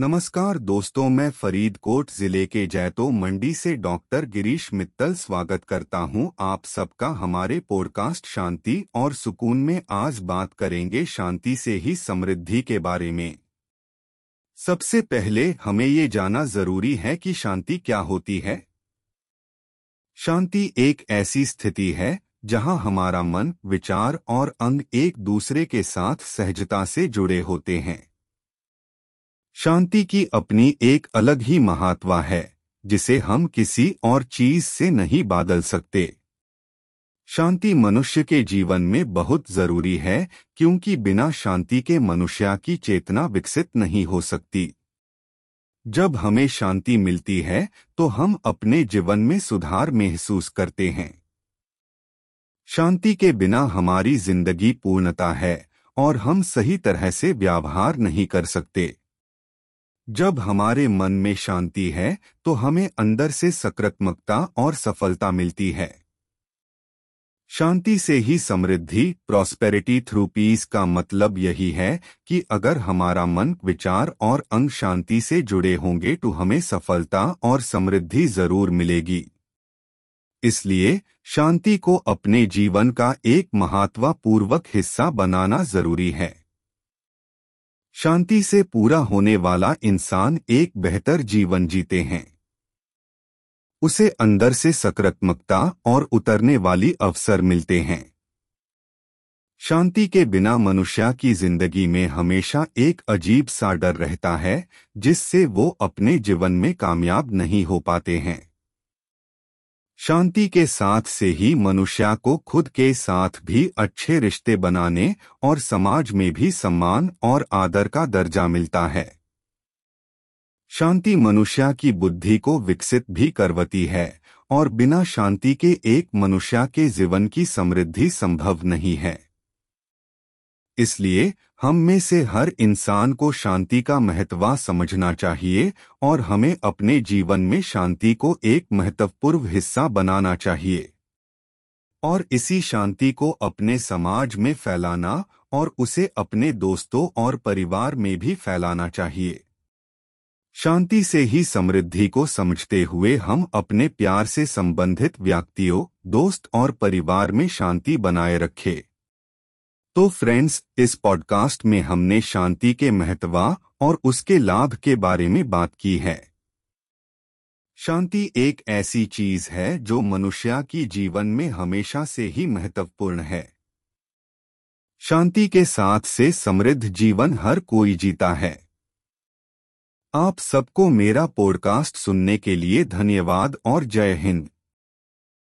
नमस्कार दोस्तों, मैं फरीदकोट ज़िले के जैतो मंडी से डॉक्टर गिरीश मित्तल स्वागत करता हूँ। आप सबका हमारे पॉडकास्ट शांति और सुकून में आज बात करेंगे शांति से ही समृद्धि के बारे में। सबसे पहले हमें ये जाना ज़रूरी है कि शांति क्या होती है। शांति एक ऐसी स्थिति है, जहाँ हमारा मन, विचार और अंग एक दूसरे के साथ सहजता से जुड़े होते हैं। शांति की अपनी एक अलग ही महात्मा है, जिसे हम किसी और चीज़ से नहीं बादल सकते। शांति मनुष्य के जीवन में बहुत ज़रूरी है, क्योंकि बिना शांति के मनुष्य की चेतना विकसित नहीं हो सकती। जब हमें शांति मिलती है तो हम अपने जीवन में सुधार महसूस करते हैं। शांति के बिना हमारी ज़िंदगी पूर्णता है, और हम सही तरह से व्यवहार नहीं कर सकते। जब हमारे मन में शांति है तो हमें अंदर से सकारात्मकता और सफलता मिलती है। शांति से ही समृद्धि प्रॉस्पेरिटी थ्रू पीस का मतलब यही है कि अगर हमारा मन विचार और अंग शांति से जुड़े होंगे तो हमें सफलता और समृद्धि ज़रूर मिलेगी। इसलिए शांति को अपने जीवन का एक महत्वपूर्वक हिस्सा बनाना ज़रूरी है। शांति से पूरा होने वाला इंसान एक बेहतर जीवन जीते हैं। उसे अंदर से सकारात्मकता और उतरने वाली अवसर मिलते हैं। शांति के बिना मनुष्य की ज़िंदगी में हमेशा एक अजीब सा डर रहता है, जिससे वो अपने जीवन में कामयाब नहीं हो पाते हैं। शांति के साथ से ही मनुष्य को खुद के साथ भी अच्छे रिश्ते बनाने और समाज में भी सम्मान और आदर का दर्जा मिलता है। शांति मनुष्य की बुद्धि को विकसित भी करवती है और बिना शांति के एक मनुष्य के जीवन की समृद्धि संभव नहीं है। इसलिए हम में से हर इंसान को शांति का महत्व समझना चाहिए और हमें अपने जीवन में शांति को एक महत्वपूर्ण हिस्सा बनाना चाहिए। और इसी शांति को अपने समाज में फैलाना और उसे अपने दोस्तों और परिवार में भी फैलाना चाहिए। शांति से ही समृद्धि को समझते हुए हम अपने प्यार से संबंधित व्यक्तियों, दोस्त और परिवार में शांति बनाए रखें। तो फ्रेंड्स इस पॉडकास्ट में हमने शांति के महत्व और उसके लाभ के बारे में बात की है। शांति एक ऐसी चीज़ है जो मनुष्य की जीवन में हमेशा से ही महत्वपूर्ण है। शांति के साथ से समृद्ध जीवन हर कोई जीता है। आप सबको मेरा पॉडकास्ट सुनने के लिए धन्यवाद और जय हिंद।